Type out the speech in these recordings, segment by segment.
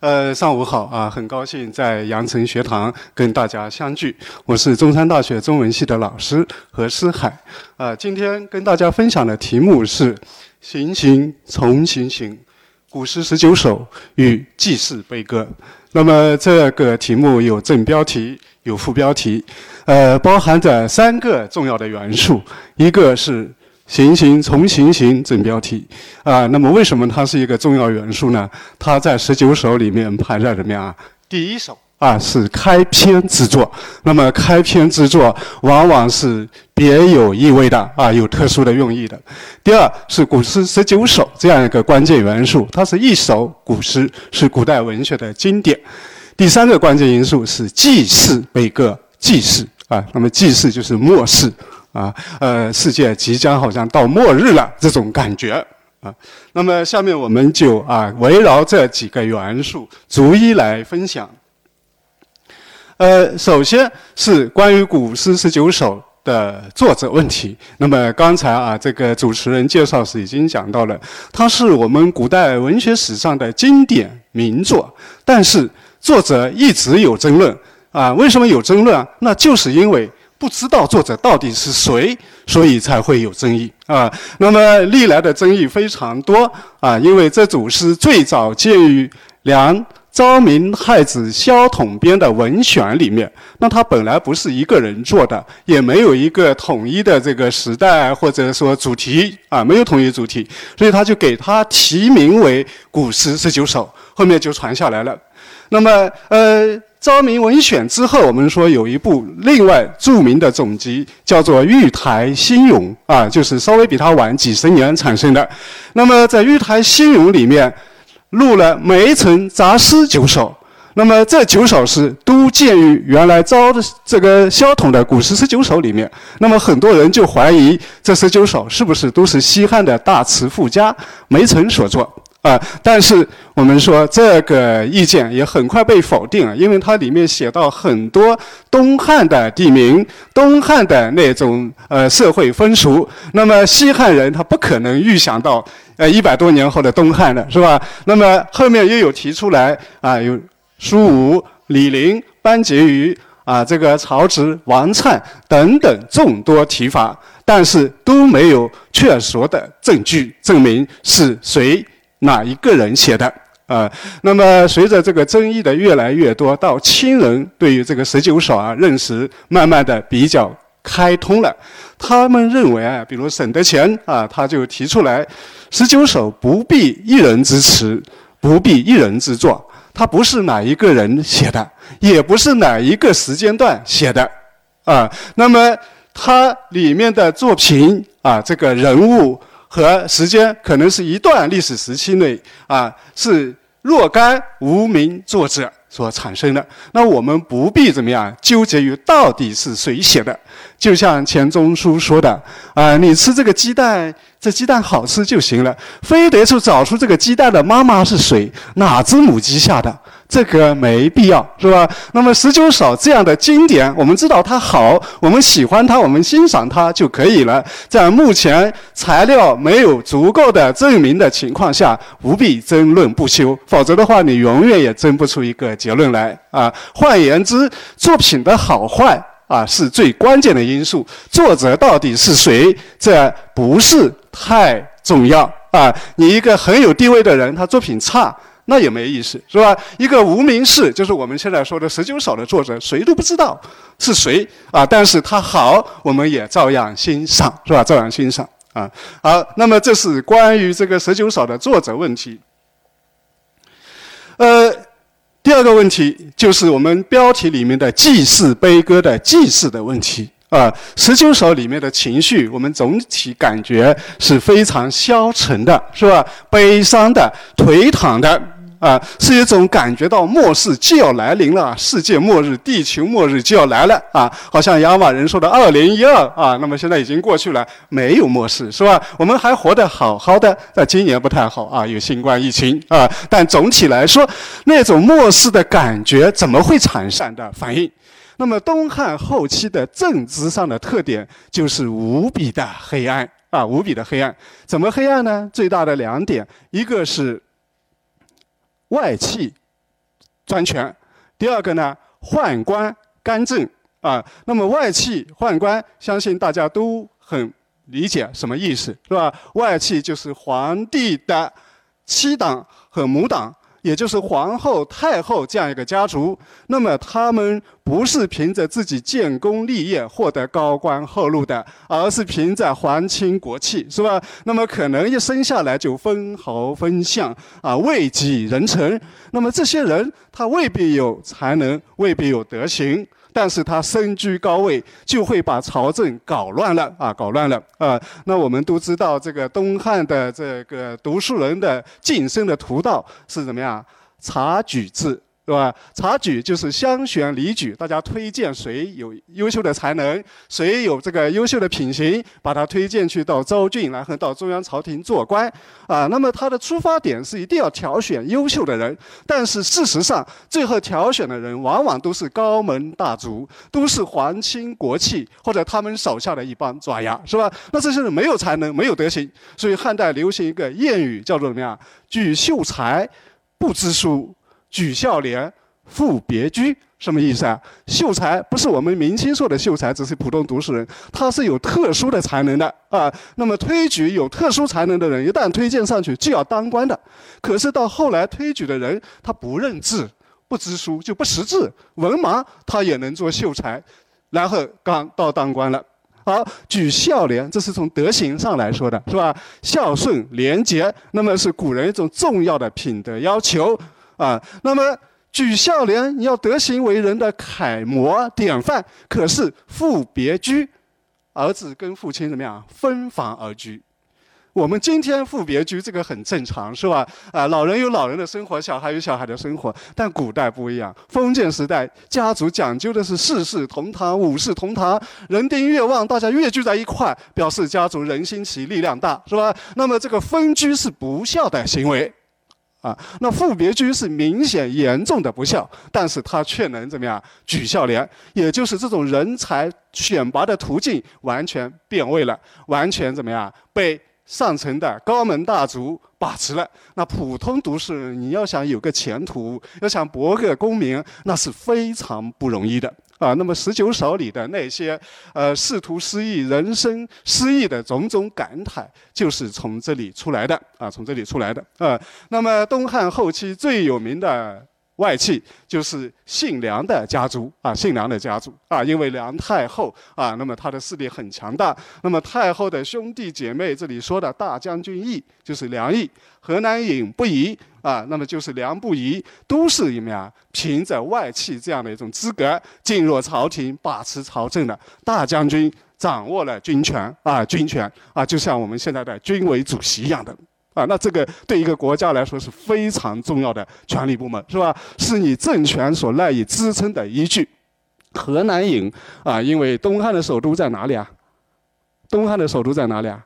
呃，上午好啊，很高兴在羊城学堂跟大家相聚。我是中山大学中文系的老师何思海。啊，今天跟大家分享的题目是“行行重行行，古诗十九首与祭祀悲歌”。那么这个题目有正标题，有副标题，呃，包含着三个重要的元素，一个是。行行从行行正标题啊，那么为什么它是一个重要元素呢？它在十九首里面排在怎么样啊？第一首啊是开篇之作，那么开篇之作往往是别有意味的啊，有特殊的用意的。第二是古诗十九首这样一个关键元素，它是一首古诗，是古代文学的经典。第三个关键因素是祭祀悲歌，祭祀啊，那么祭祀就是末世。啊，呃，世界即将好像到末日了这种感觉啊。那么下面我们就啊围绕这几个元素逐一来分享。呃，首先是关于古诗十九首的作者问题。那么刚才啊这个主持人介绍时已经讲到了，它是我们古代文学史上的经典名作，但是作者一直有争论啊。为什么有争论啊？那就是因为。不知道作者到底是谁，所以才会有争议啊。那么历来的争议非常多啊，因为这组诗最早见于梁昭明太子萧统编的《文选》里面。那他本来不是一个人做的，也没有一个统一的这个时代或者说主题啊，没有统一主题，所以他就给他提名为《古诗十九首》，后面就传下来了。那么呃。昭明文选之后，我们说有一部另外著名的总集，叫做《玉台新咏》啊，就是稍微比它晚几十年产生的。那么在《玉台新咏》里面，录了梅城杂诗九首。那么这九首诗都见于原来昭的这个萧统的古诗十九首里面。那么很多人就怀疑这十九首是不是都是西汉的大词赋家梅城所作。啊，但是我们说这个意见也很快被否定了，因为它里面写到很多东汉的地名、东汉的那种呃社会风俗，那么西汉人他不可能预想到呃一百多年后的东汉的是吧？那么后面又有提出来啊，有苏武、李陵、班婕妤啊，这个曹植、王粲等等众多提法，但是都没有确凿的证据证明是谁。哪一个人写的啊？那么随着这个争议的越来越多，到亲人对于这个十九首啊认识慢慢的比较开通了。他们认为啊，比如沈德潜啊，他就提出来，十九首不必一人之词，不必一人之作，它不是哪一个人写的，也不是哪一个时间段写的啊。那么它里面的作品啊，这个人物。和时间可能是一段历史时期内啊，是若干无名作者所产生的。那我们不必怎么样纠结于到底是谁写的。就像钱钟书说的啊，你吃这个鸡蛋，这鸡蛋好吃就行了，非得去找出这个鸡蛋的妈妈是谁，哪只母鸡下的。这个没必要，是吧？那么十九首这样的经典，我们知道它好，我们喜欢它，我们欣赏它就可以了。在目前材料没有足够的证明的情况下，不必争论不休，否则的话，你永远也争不出一个结论来啊。换言之，作品的好坏啊，是最关键的因素。作者到底是谁，这不是太重要啊。你一个很有地位的人，他作品差。那也没意思，是吧？一个无名氏，就是我们现在说的十九首的作者，谁都不知道是谁啊。但是他好，我们也照样欣赏，是吧？照样欣赏啊。好，那么这是关于这个十九首的作者问题。呃，第二个问题就是我们标题里面的祭祀悲歌的祭祀的问题啊。十九首里面的情绪，我们总体感觉是非常消沉的，是吧？悲伤的、颓唐的。啊，是一种感觉到末世就要来临了，世界末日、地球末日就要来了啊！好像亚马人说的“二零一二”啊，那么现在已经过去了，没有末世是吧？我们还活得好好的，但今年不太好啊，有新冠疫情啊。但总体来说，那种末世的感觉怎么会产生的反应？那么东汉后期的政治上的特点就是无比的黑暗啊，无比的黑暗。怎么黑暗呢？最大的两点，一个是。外戚专权。第二个呢，宦官干政啊。那么外戚宦官，相信大家都很理解什么意思，是吧？外戚就是皇帝的妻党和母党。也就是皇后、太后这样一个家族，那么他们不是凭着自己建功立业获得高官厚禄的，而是凭着皇亲国戚，是吧？那么可能一生下来就分侯分相啊，位极人臣。那么这些人他未必有才能，未必有德行。但是他身居高位，就会把朝政搞乱了啊，搞乱了啊。那我们都知道，这个东汉的这个读书人的晋升的途道是怎么样？察举制。对吧？察举就是乡选里举，大家推荐谁有优秀的才能，谁有这个优秀的品行，把他推荐去到州郡，然后到中央朝廷做官啊。那么他的出发点是一定要挑选优秀的人，但是事实上，最后挑选的人往往都是高门大族，都是皇亲国戚或者他们手下的一帮爪牙，是吧？那这些人没有才能，没有德行，所以汉代流行一个谚语，叫做怎么样？举秀才，不知书。举孝廉，赴别居，什么意思啊？秀才不是我们明清说的秀才，只是普通读书人，他是有特殊的才能的啊。那么推举有特殊才能的人，一旦推荐上去就要当官的。可是到后来推举的人，他不认字，不知书，就不识字，文盲，他也能做秀才，然后刚到当官了。好，举孝廉，这是从德行上来说的，是吧？孝顺廉洁，那么是古人一种重要的品德要求。啊，那么举孝廉，你要德行为人的楷模典范。可是父别居，儿子跟父亲怎么样分房而居？我们今天父别居，这个很正常，是吧？啊，老人有老人的生活，小孩有小孩的生活。但古代不一样，封建时代，家族讲究的是四世同堂、五世同堂，人丁越旺，大家越聚在一块，表示家族人心齐、力量大，是吧？那么这个分居是不孝的行为。啊，那富别居是明显严重的不孝，但是他却能怎么样举孝廉？也就是这种人才选拔的途径完全变味了，完全怎么样被上层的高门大族把持了？那普通读书人，你要想有个前途，要想博个功名，那是非常不容易的。啊，那么十九首里的那些，呃，仕途失意、人生失意的种种感慨，就是从这里出来的啊，从这里出来的啊。那么东汉后期最有名的。外戚就是姓梁的家族啊，姓梁的家族啊，因为梁太后啊，那么他的势力很强大。那么太后的兄弟姐妹，这里说的大将军义就是梁毅，河南尹不疑啊，那么就是梁不疑，都是什么呀？凭着外戚这样的一种资格进入朝廷，把持朝政的大将军，掌握了军权啊，军权啊，就像我们现在的军委主席一样的。啊，那这个对一个国家来说是非常重要的权力部门，是吧？是你政权所赖以支撑的依据。河南尹啊，因为东汉的首都在哪里啊？东汉的首都在哪里啊？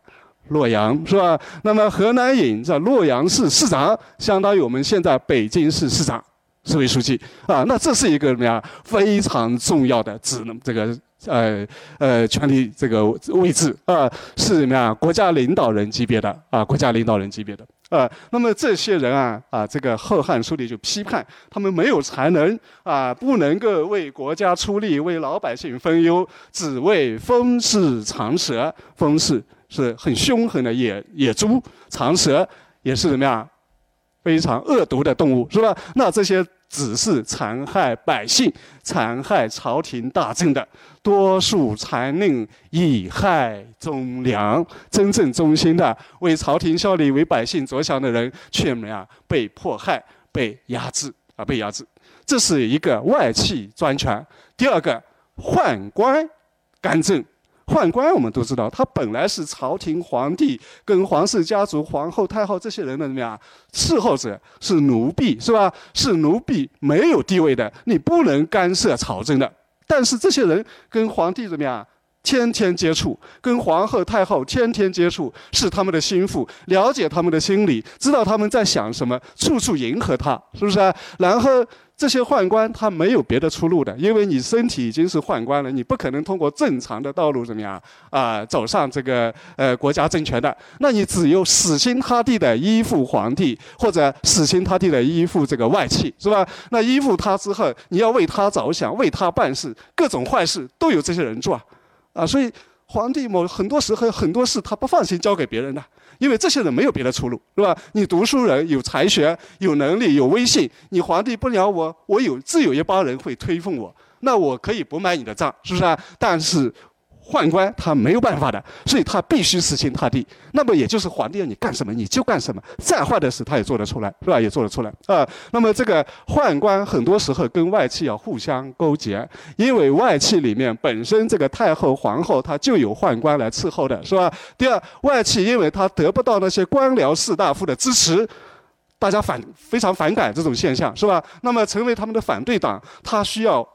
洛阳，是吧？那么河南尹在洛阳市市长，相当于我们现在北京市市长、市委书记啊。那这是一个什么呀？非常重要的职能，这个。呃呃，权力这个位置啊，是什么呀？国家领导人级别的啊，国家领导人级别的啊。那么这些人啊啊，这个《后汉书》里就批判他们没有才能啊，不能够为国家出力，为老百姓分忧，只为封氏长舌。封氏是很凶狠的野野猪，长舌也是什么呀？非常恶毒的动物，是吧？那这些。只是残害百姓、残害朝廷大政的多数残令，以害忠良。真正忠心的为朝廷效力、为百姓着想的人，却怎么样被迫害、被压制啊？被压制，这是一个外戚专权。第二个，宦官干政。宦官我们都知道，他本来是朝廷皇帝跟皇室家族、皇后、太后这些人的怎么样伺候者，是奴婢是吧？是奴婢，没有地位的，你不能干涉朝政的。但是这些人跟皇帝怎么样天天接触，跟皇后、太后天天接触，是他们的心腹，了解他们的心理，知道他们在想什么，处处迎合他，是不是？然后。这些宦官他没有别的出路的，因为你身体已经是宦官了，你不可能通过正常的道路怎么样啊走上这个呃国家政权的，那你只有死心塌地的依附皇帝，或者死心塌地的依附这个外戚，是吧？那依附他之后，你要为他着想，为他办事，各种坏事都有这些人做，啊，所以皇帝某很多时候很多事他不放心交给别人的。因为这些人没有别的出路，是吧？你读书人有才学、有能力、有威信，你皇帝不鸟我，我有自有一帮人会推奉我，那我可以不买你的账，是不是啊？但是。宦官他没有办法的，所以他必须死心塌地。那么也就是皇帝要你干什么你就干什么，再坏的事他也做得出来，是吧？也做得出来啊。那么这个宦官很多时候跟外戚要互相勾结，因为外戚里面本身这个太后、皇后他就有宦官来伺候的，是吧？第二，外戚因为他得不到那些官僚士大夫的支持，大家反非常反感这种现象，是吧？那么成为他们的反对党，他需要。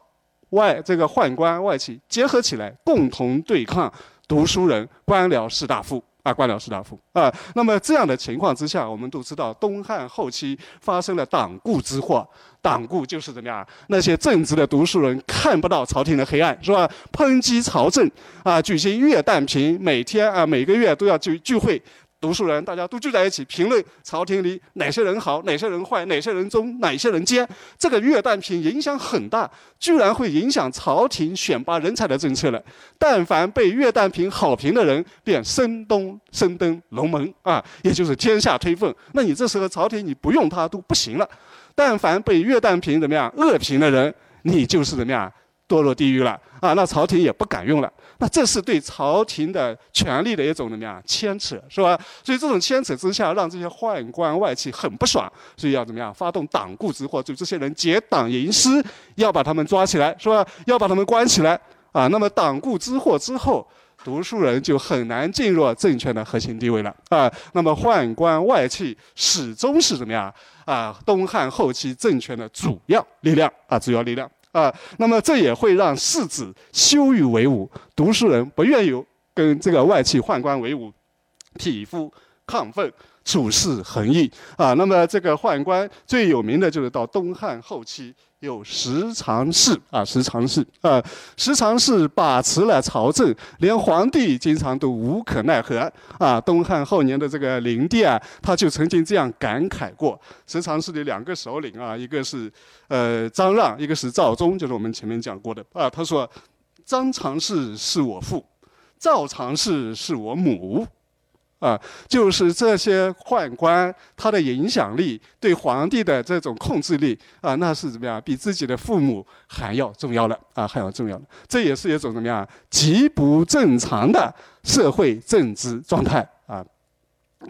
外这个宦官外戚结合起来，共同对抗读书人、官僚士大夫啊，官僚士大夫啊。那么这样的情况之下，我们都知道东汉后期发生了党锢之祸。党锢就是怎么样？那些正直的读书人看不到朝廷的黑暗，是吧？抨击朝政啊，举行月旦评，每天啊，每个月都要聚聚会。读书人大家都聚在一起评论朝廷里哪些人好，哪些人坏，哪些人忠，哪些人奸。这个月旦评影响很大，居然会影响朝廷选拔人才的政策了。但凡被月旦评好评的人，便升东升登龙门啊，也就是天下推奉。那你这时候朝廷你不用他都不行了。但凡被月旦评怎么样恶评的人，你就是怎么样堕落地狱了啊？那朝廷也不敢用了。那这是对朝廷的权力的一种怎么样牵扯，是吧？所以这种牵扯之下，让这些宦官外戚很不爽，所以要怎么样发动党锢之祸，就这些人结党营私，要把他们抓起来，是吧？要把他们关起来啊。那么党锢之祸之后，读书人就很难进入政权的核心地位了啊。那么宦官外戚始终是怎么样啊？东汉后期政权的主要力量啊，主要力量。啊，那么这也会让世子羞于为伍，读书人不愿意跟这个外戚宦官为伍，匹夫亢奋，处事横溢啊。那么这个宦官最有名的就是到东汉后期。有十常侍啊，十常侍啊，十常侍把持了朝政，连皇帝经常都无可奈何啊。东汉后年的这个灵帝啊，他就曾经这样感慨过：十常侍的两个首领啊，一个是呃张让，一个是赵忠，就是我们前面讲过的啊。他说：“张常侍是我父，赵常侍是我母。”啊，就是这些宦官，他的影响力对皇帝的这种控制力啊，那是怎么样？比自己的父母还要重要了啊，还要重要了。这也是一种怎么样？极不正常的社会政治状态啊。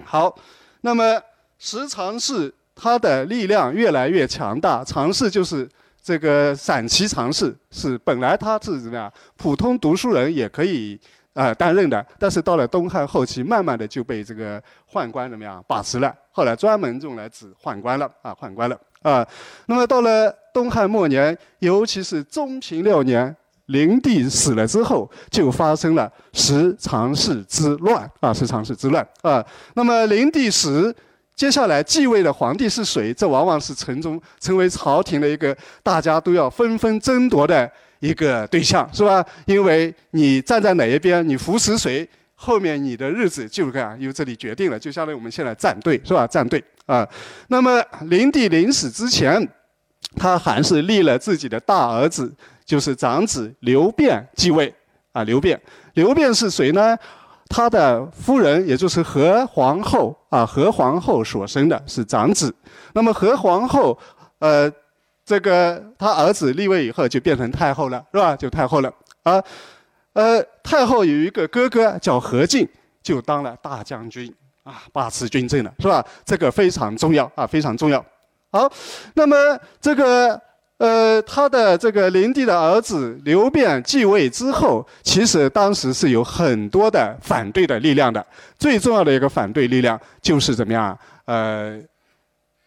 好，那么十常侍他的力量越来越强大，常侍就是这个散骑常侍，是本来他是怎么样？普通读书人也可以。啊，担任的，但是到了东汉后期，慢慢的就被这个宦官怎么样把持了，后来专门用来指宦官了啊，宦官了啊。那么到了东汉末年，尤其是中平六年，灵帝死了之后，就发生了十常侍之乱啊，十常侍之乱啊。那么灵帝死，接下来继位的皇帝是谁？这往往是城中成为朝廷的一个大家都要纷纷争夺的。一个对象是吧？因为你站在哪一边，你扶持谁，后面你的日子就干由这里决定了，就相当于我们现在站队是吧？站队啊。那么灵帝临死之前，他还是立了自己的大儿子，就是长子刘辩继位啊。刘辩，刘辩是谁呢？他的夫人也就是何皇后啊，何皇后所生的是长子。那么何皇后，呃。这个他儿子立位以后就变成太后了，是吧？就太后了啊。呃，太后有一个哥哥叫何进，就当了大将军啊，把持军政了，是吧？这个非常重要啊，非常重要。好，那么这个呃，他的这个灵帝的儿子刘辩继位之后，其实当时是有很多的反对的力量的。最重要的一个反对力量就是怎么样？呃，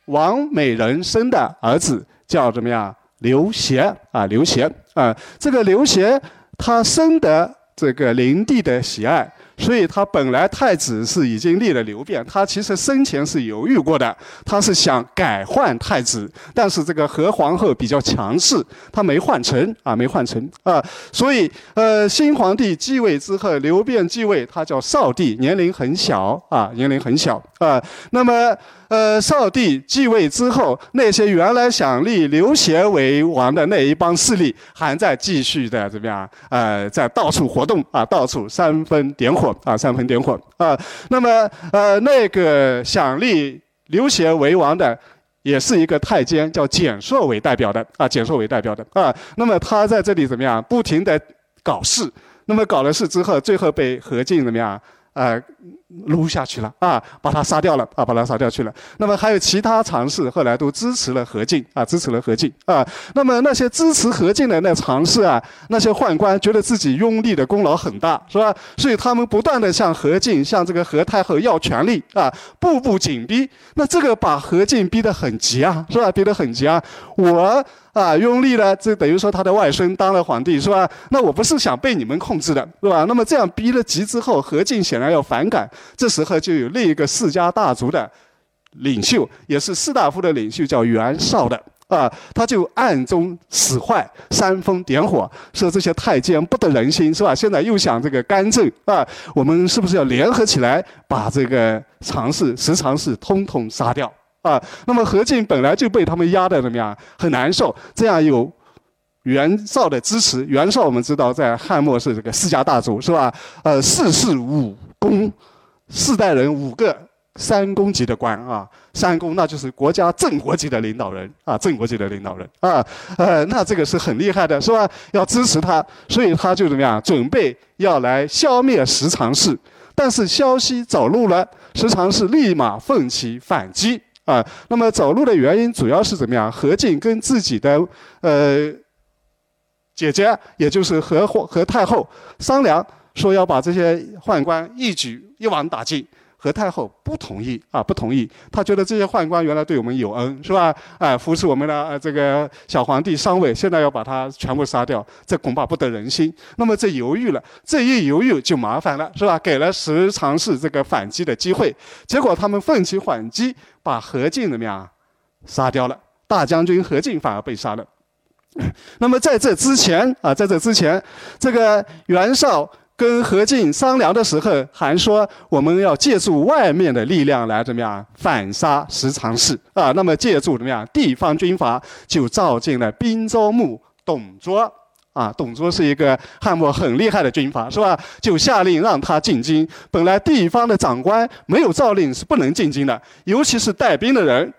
王美人生的儿子。叫怎么样？刘协啊，刘协啊，这个刘协他深得这个灵帝的喜爱。所以他本来太子是已经立了刘辩，他其实生前是犹豫过的，他是想改换太子，但是这个何皇后比较强势，他没换成啊，没换成啊，所以呃，新皇帝继位之后，刘辩继位，他叫少帝，年龄很小啊，年龄很小啊，那么。呃，少帝继位之后，那些原来想立刘协为王的那一帮势力，还在继续的怎么样？呃，在到处活动啊，到处煽风点火啊，煽风点火啊。那么，呃，那个想立刘协为王的，也是一个太监，叫简硕为代表的啊，简硕为代表的啊。那么他在这里怎么样？不停的搞事，那么搞了事之后，最后被何进怎么样？呃，撸下去了啊，把他杀掉了啊，把他杀掉去了。那么还有其他尝试，后来都支持了何进啊，支持了何进啊。那么那些支持何进的那尝试啊，那些宦官觉得自己拥立的功劳很大，是吧？所以他们不断的向何进、向这个何太后要权力啊，步步紧逼。那这个把何进逼得很急啊，是吧？逼得很急啊，我。啊，拥立了，这等于说他的外孙当了皇帝，是吧？那我不是想被你们控制的，是吧？那么这样逼了急之后，何进显然要反感，这时候就有另一个世家大族的领袖，也是士大夫的领袖，叫袁绍的啊，他就暗中使坏，煽风点火，说这些太监不得人心，是吧？现在又想这个干政啊，我们是不是要联合起来，把这个常侍、十常侍通通杀掉？啊，那么何进本来就被他们压得怎么样，很难受。这样有袁绍的支持，袁绍我们知道在汉末是这个世家大族，是吧？呃，世世五公，四代人五个三公级的官啊，三公那就是国家正国级的领导人啊，正国级的领导人啊，呃，那这个是很厉害的，是吧？要支持他，所以他就怎么样，准备要来消灭十常侍。但是消息走漏了，十常侍立马奋起反击。啊，那么走路的原因主要是怎么样？何进跟自己的呃姐姐，也就是何何太后商量，说要把这些宦官一举一网打尽。何太后不同意啊，不同意。她觉得这些宦官原来对我们有恩，是吧？哎，扶持我们的这个小皇帝上位，现在要把他全部杀掉，这恐怕不得人心。那么这犹豫了，这一犹豫就麻烦了，是吧？给了十常侍这个反击的机会，结果他们奋起反击，把何进怎么样杀掉了？大将军何进反而被杀了。那么在这之前啊，在这之前，这个袁绍。跟何进商量的时候，还说我们要借助外面的力量来怎么样反杀十常侍啊？那么借助怎么样地方军阀，就召进了滨州牧董卓啊。董卓是一个汉末很厉害的军阀，是吧？就下令让他进京。本来地方的长官没有诏令是不能进京的，尤其是带兵的人，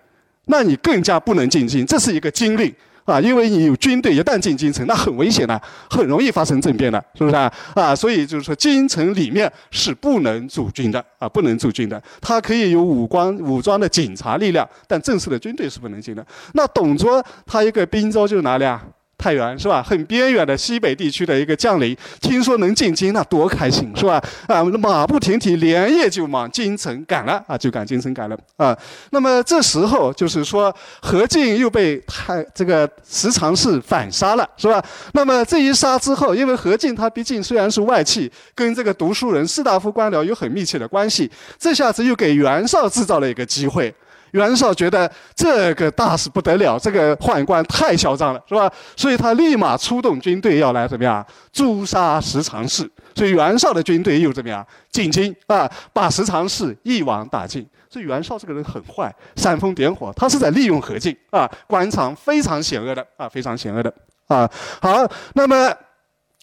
那你更加不能进京，这是一个禁令。啊，因为你有军队，一旦进京城，那很危险的，很容易发生政变的，是不是啊？啊，所以就是说，京城里面是不能驻军的，啊，不能驻军的。他可以有武官、武装的警察力量，但正式的军队是不能进的。那董卓他一个兵州就是哪里啊？太原是吧？很边远的西北地区的一个将领，听说能进京，那多开心是吧？啊，马不停蹄，连夜就往京城赶了啊，就赶京城赶了啊。那么这时候就是说，何进又被太这个十常侍反杀了，是吧？那么这一杀之后，因为何进他毕竟虽然是外戚，跟这个读书人、士大夫官僚有很密切的关系，这下子又给袁绍制造了一个机会。袁绍觉得这个大事不得了，这个宦官太嚣张了，是吧？所以他立马出动军队要来怎么样诛杀十常侍。所以袁绍的军队又怎么样进京啊，把十常侍一网打尽。所以袁绍这个人很坏，煽风点火，他是在利用何进啊，官场非常险恶的啊，非常险恶的啊。好，那么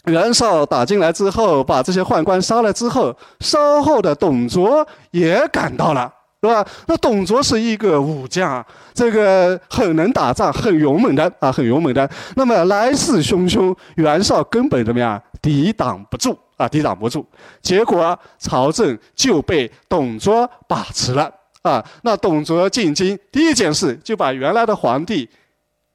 袁绍打进来之后，把这些宦官杀了之后，稍后的董卓也赶到了。是吧？那董卓是一个武将，这个很能打仗，很勇猛的啊，很勇猛的。那么来势汹汹，袁绍根本怎么样？抵挡不住啊，抵挡不住。结果朝政就被董卓把持了啊。那董卓进京第一件事就把原来的皇帝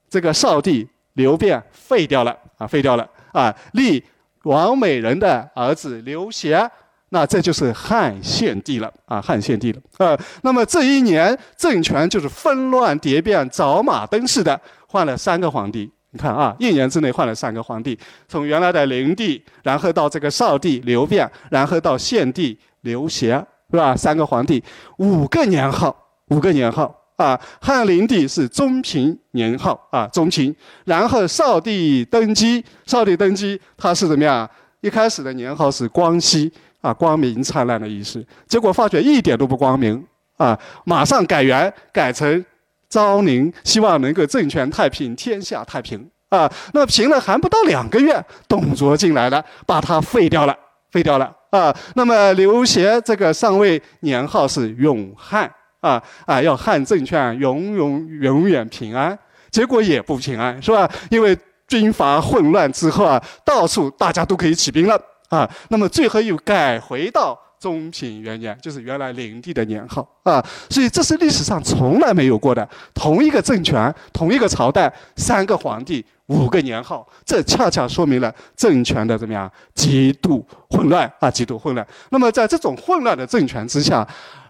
这个少帝刘辩废掉了啊，废掉了啊，立王美人的儿子刘协。那这就是汉献帝了啊，汉献帝了啊。那么这一年政权就是纷乱蝶变、找马灯似的，换了三个皇帝你看啊，一年之内换了三个皇帝，从原来的灵帝，然后到这个少帝刘辩，然后到献帝刘协，是吧？三个皇帝，五个年号，五个年号啊。汉灵帝是中平年号啊，中平。然后少帝登基，少帝登基，他是怎么样？一开始的年号是光熙啊，光明灿烂的意思。结果发觉一点都不光明啊，马上改元，改成。昭宁希望能够政权太平，天下太平啊！那平了还不到两个月，董卓进来了，把他废掉了，废掉了啊！那么刘协这个上位年号是永汉啊啊，要汉政权永永永远平安，结果也不平安，是吧？因为军阀混乱之后啊，到处大家都可以起兵了啊，那么最后又改回到。中平元年就是原来灵帝的年号啊，所以这是历史上从来没有过的。同一个政权，同一个朝代，三个皇帝，五个年号，这恰恰说明了政权的怎么样极度混乱啊，极度混乱。那么在这种混乱的政权之下，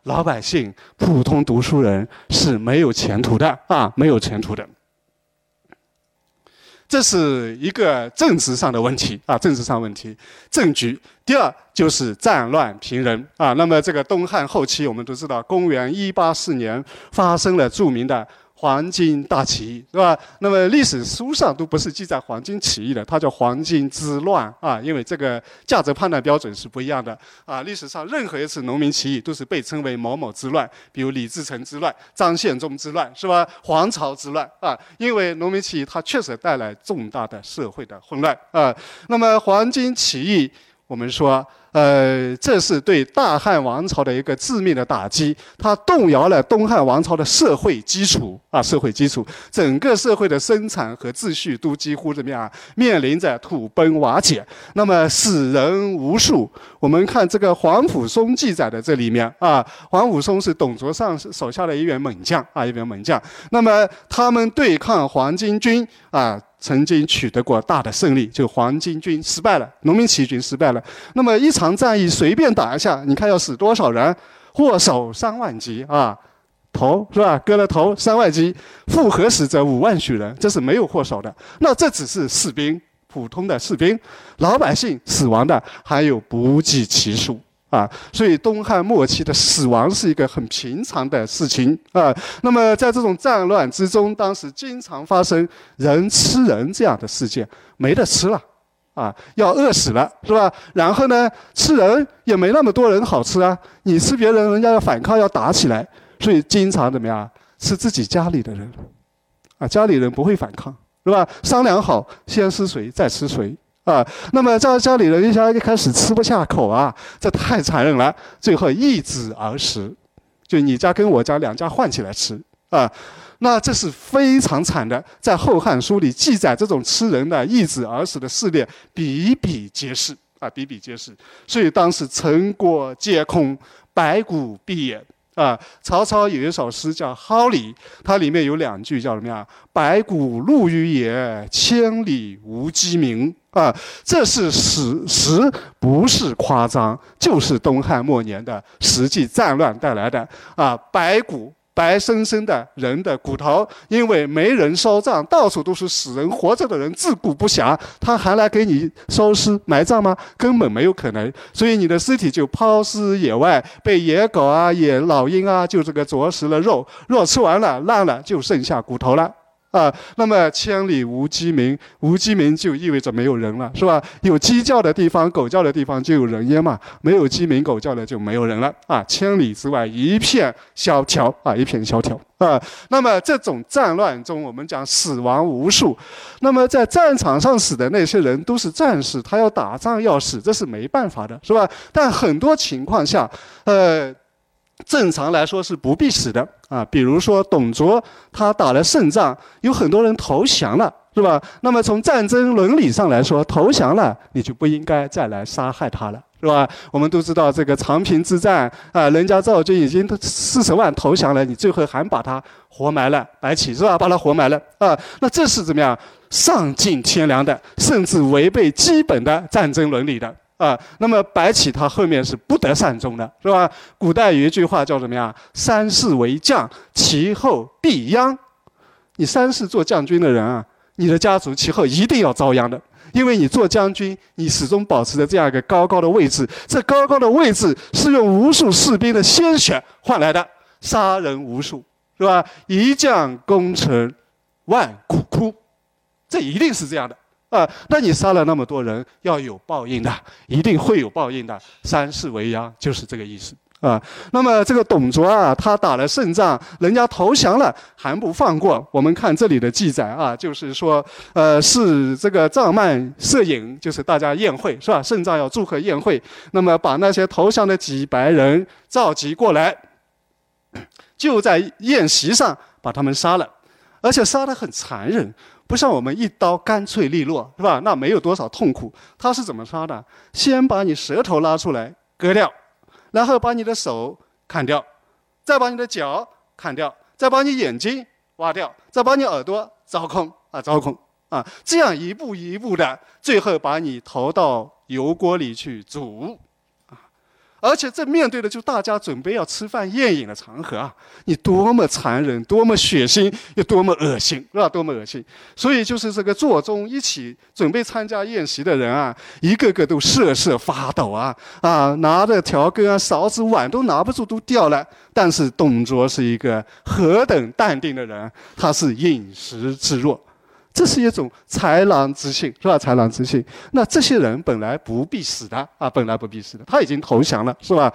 老百姓、普通读书人是没有前途的啊，没有前途的。这是一个政治上的问题 啊，政治上问题，政局。第二就是战乱频仍啊。那么这个东汉后期，我们都知道，公元一八四年发生了著名的。黄巾大起义是吧？那么历史书上都不是记载黄巾起义的，它叫黄巾之乱啊，因为这个价值判断标准是不一样的啊。历史上任何一次农民起义都是被称为某某之乱，比如李自成之乱、张献忠之乱是吧？黄巢之乱啊，因为农民起义它确实带来重大的社会的混乱啊。那么黄巾起义，我们说。呃，这是对大汉王朝的一个致命的打击，它动摇了东汉王朝的社会基础啊，社会基础，整个社会的生产和秩序都几乎怎么样，面临着土崩瓦解。那么死人无数。我们看这个黄甫松记载的这里面啊，黄甫松是董卓上手下的一员猛将啊，一员猛将。那么他们对抗黄巾军啊。曾经取得过大的胜利，就黄巾军失败了，农民起义军失败了。那么一场战役随便打一下，你看要死多少人？获首三万级啊，头是吧？割了头三万级，复合死者五万许人，这是没有获首的。那这只是士兵，普通的士兵，老百姓死亡的还有不计其数。啊，所以东汉末期的死亡是一个很平常的事情啊。那么在这种战乱之中，当时经常发生人吃人这样的事件，没得吃了，啊，要饿死了，是吧？然后呢，吃人也没那么多人好吃啊。你吃别人，人家要反抗，要打起来，所以经常怎么样？吃自己家里的人，啊，家里人不会反抗，是吧？商量好，先吃谁，再吃谁。啊，那么家家里人一下一开始吃不下口啊，这太残忍了，最后一子而食，就你家跟我家两家换起来吃啊，那这是非常惨的，在《后汉书》里记载这种吃人的一子而食的事例比比皆是啊，比比皆是，所以当时陈国皆空，白骨蔽野。啊，曹操有一首诗叫《蒿里》，它里面有两句叫什么呀？“白骨露于野，千里无鸡鸣。”啊，这是史实，不是夸张，就是东汉末年的实际战乱带来的啊，白骨。白生生的人的骨头，因为没人烧葬，到处都是死人，活着的人自顾不暇，他还来给你收尸埋葬吗？根本没有可能，所以你的尸体就抛尸野外，被野狗啊、野老鹰啊，就这个啄食了肉，肉吃完了烂了，就剩下骨头了。啊，那么千里无鸡鸣，无鸡鸣就意味着没有人了，是吧？有鸡叫的地方，狗叫的地方就有人烟嘛，没有鸡鸣狗叫的就没有人了啊！千里之外一片萧条啊，一片萧条啊。那么这种战乱中，我们讲死亡无数，那么在战场上死的那些人都是战士，他要打仗要死，这是没办法的，是吧？但很多情况下，呃。正常来说是不必死的啊，比如说董卓他打了胜仗，有很多人投降了，是吧？那么从战争伦理上来说，投降了你就不应该再来杀害他了，是吧？我们都知道这个长平之战啊，人家赵军已经四十万投降了，你最后还把他活埋了，白起是吧？把他活埋了啊，那这是怎么样？丧尽天良的，甚至违背基本的战争伦理的。啊，那么白起他后面是不得善终的，是吧？古代有一句话叫什么呀？“三世为将，其后必殃。”你三世做将军的人啊，你的家族其后一定要遭殃的。因为你做将军，你始终保持着这样一个高高的位置，这高高的位置是用无数士兵的鲜血换来的，杀人无数，是吧？一将功成万骨枯，这一定是这样的啊！那你杀了那么多人，要有报应的，一定会有报应的。三世为殃，就是这个意思。啊，那么这个董卓啊，他打了胜仗，人家投降了，还不放过。我们看这里的记载啊，就是说，呃，是这个帐幔设宴，就是大家宴会，是吧？胜仗要祝贺宴会，那么把那些投降的几百人召集过来，就在宴席上把他们杀了，而且杀得很残忍，不像我们一刀干脆利落，是吧？那没有多少痛苦。他是怎么杀的？先把你舌头拉出来割掉。然后把你的手砍掉，再把你的脚砍掉，再把你眼睛挖掉，再把你耳朵凿空啊，凿空啊，这样一步一步的，最后把你投到油锅里去煮。而且这面对的就大家准备要吃饭宴饮的场合啊，你多么残忍，多么血腥，又多么恶心，是吧？多么恶心！所以就是这个座中一起准备参加宴席的人啊，一个个都瑟瑟发抖啊啊，拿着调羹啊、勺子、碗都拿不住，都掉了。但是董卓是一个何等淡定的人，他是饮食自若。这是一种豺狼之性，是吧？豺狼之性。那这些人本来不必死的啊，本来不必死的，他已经投降了，是吧？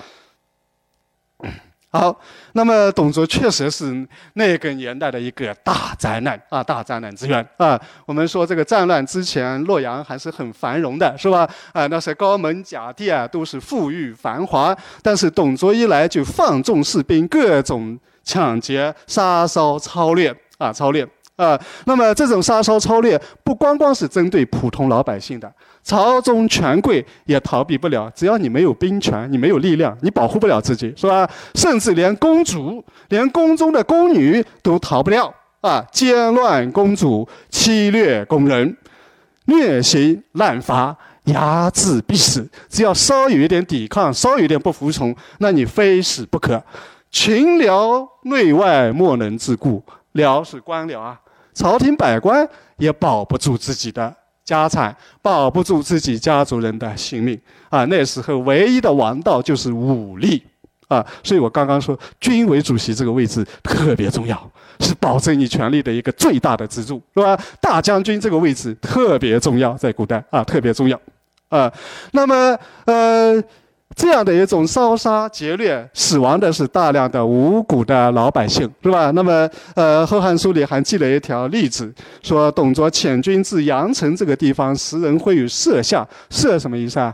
好，那么董卓确实是那个年代的一个大灾难啊，大灾难之源啊。我们说这个战乱之前，洛阳还是很繁荣的，是吧？啊，那些高门甲第啊，都是富裕繁华。但是董卓一来就放纵士兵，各种抢劫、杀烧、操练啊，操练。啊，那么这种杀烧操练不光光是针对普通老百姓的，朝中权贵也逃避不了。只要你没有兵权，你没有力量，你保护不了自己，是吧？甚至连公主、连宫中的宫女都逃不了啊！奸乱公主，欺掠宫人，虐刑滥罚，睚眦必死。只要稍有一点抵抗，稍有一点不服从，那你非死不可。群僚内外莫能自顾，僚是官僚啊。朝廷百官也保不住自己的家产，保不住自己家族人的性命啊！那时候唯一的王道就是武力啊！所以我刚刚说，军委主席这个位置特别重要，是保证你权力的一个最大的支柱，是吧？大将军这个位置特别重要，在古代啊，特别重要啊。那么，呃。这样的一种烧杀劫掠，死亡的是大量的无辜的老百姓，是吧？那么，呃，《后汉书》里还记了一条例子，说董卓遣军至阳城这个地方，时人会与射下，射什么意思啊？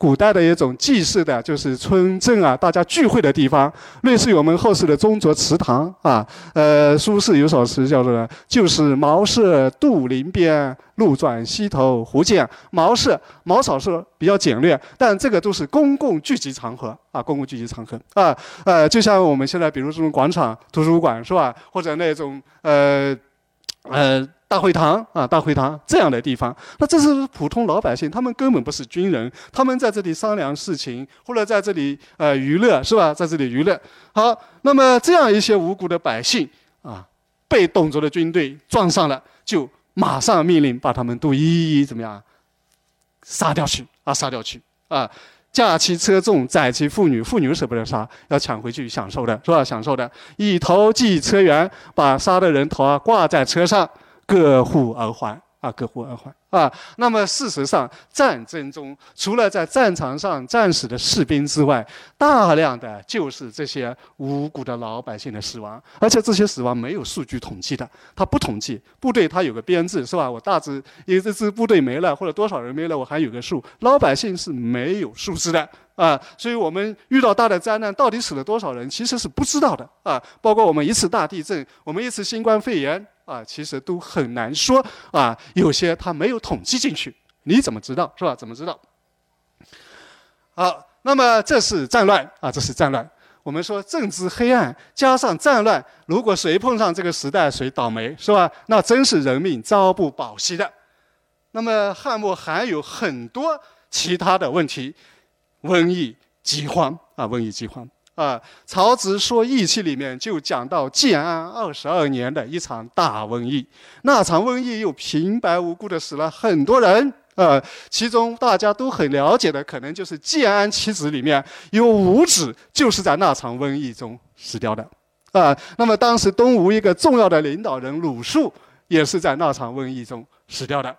古代的一种祭祀的，就是村镇啊，大家聚会的地方，类似于我们后世的中国祠堂啊。呃，苏轼有首诗叫做“就是茅舍杜林边，路转溪头忽见”。茅舍，茅草是比较简略，但这个都是公共聚集场合啊，公共聚集场合啊。呃，就像我们现在，比如这种广场、图书馆，是吧？或者那种呃，呃。大会堂啊，大会堂这样的地方，那这是普通老百姓，他们根本不是军人，他们在这里商量事情，或者在这里呃娱乐，是吧？在这里娱乐。好，那么这样一些无辜的百姓啊，被董卓的军队撞上了，就马上命令把他们都一一怎么样杀掉去啊，杀掉去啊，驾其车重，载其妇女，妇女舍不得杀，要抢回去享受的是吧？享受的，以头系车辕，把杀的人头啊挂在车上。各户而还啊，各户而还啊。那么事实上，战争中除了在战场上战死的士兵之外，大量的就是这些无辜的老百姓的死亡，而且这些死亡没有数据统计的，他不统计。部队他有个编制是吧？我大致有这支部队没了，或者多少人没了，我还有个数。老百姓是没有数字的啊，所以我们遇到大的灾难，到底死了多少人，其实是不知道的啊。包括我们一次大地震，我们一次新冠肺炎。啊，其实都很难说啊，有些他没有统计进去，你怎么知道是吧？怎么知道？好，那么这是战乱啊，这是战乱。我们说政治黑暗加上战乱，如果谁碰上这个时代，谁倒霉是吧？那真是人命朝不保夕的。那么汉末还有很多其他的问题，瘟疫、饥荒啊，瘟疫、饥荒。啊，曹植说义气里面就讲到建安二十二年的一场大瘟疫，那场瘟疫又平白无故的死了很多人。呃，其中大家都很了解的，可能就是建安七子里面有五子就是在那场瘟疫中死掉的。啊，那么当时东吴一个重要的领导人鲁肃也是在那场瘟疫中死掉的。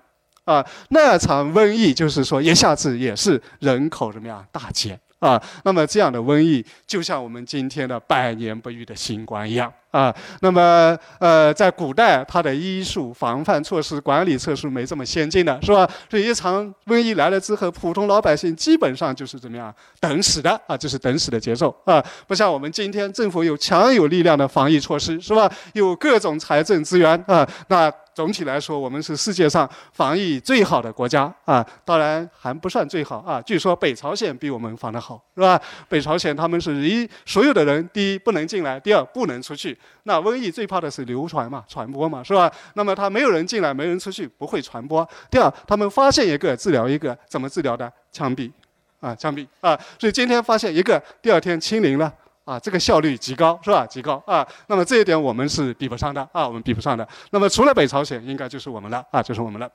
啊，那场瘟疫就是说一下子也是人口怎么样大减。啊，那么这样的瘟疫就像我们今天的百年不遇的新冠一样啊。那么，呃，在古代，它的医术、防范措施、管理措施没这么先进的，是吧？这一场瘟疫来了之后，普通老百姓基本上就是怎么样等死的啊，就是等死的节奏啊。不像我们今天政府有强有力量的防疫措施，是吧？有各种财政资源啊，那。总体来说，我们是世界上防疫最好的国家啊，当然还不算最好啊。据说北朝鲜比我们防得好，是吧？北朝鲜他们是一所有的人，第一不能进来，第二不能出去。那瘟疫最怕的是流传嘛，传播嘛，是吧？那么他没有人进来，没人出去，不会传播。第二，他们发现一个治疗一个，怎么治疗的？枪毙，啊，枪毙啊！所以今天发现一个，第二天清零了。啊，这个效率极高，是吧？极高啊！那么这一点我们是比不上的啊，我们比不上的。那么除了北朝鲜，应该就是我们了啊，就是我们了。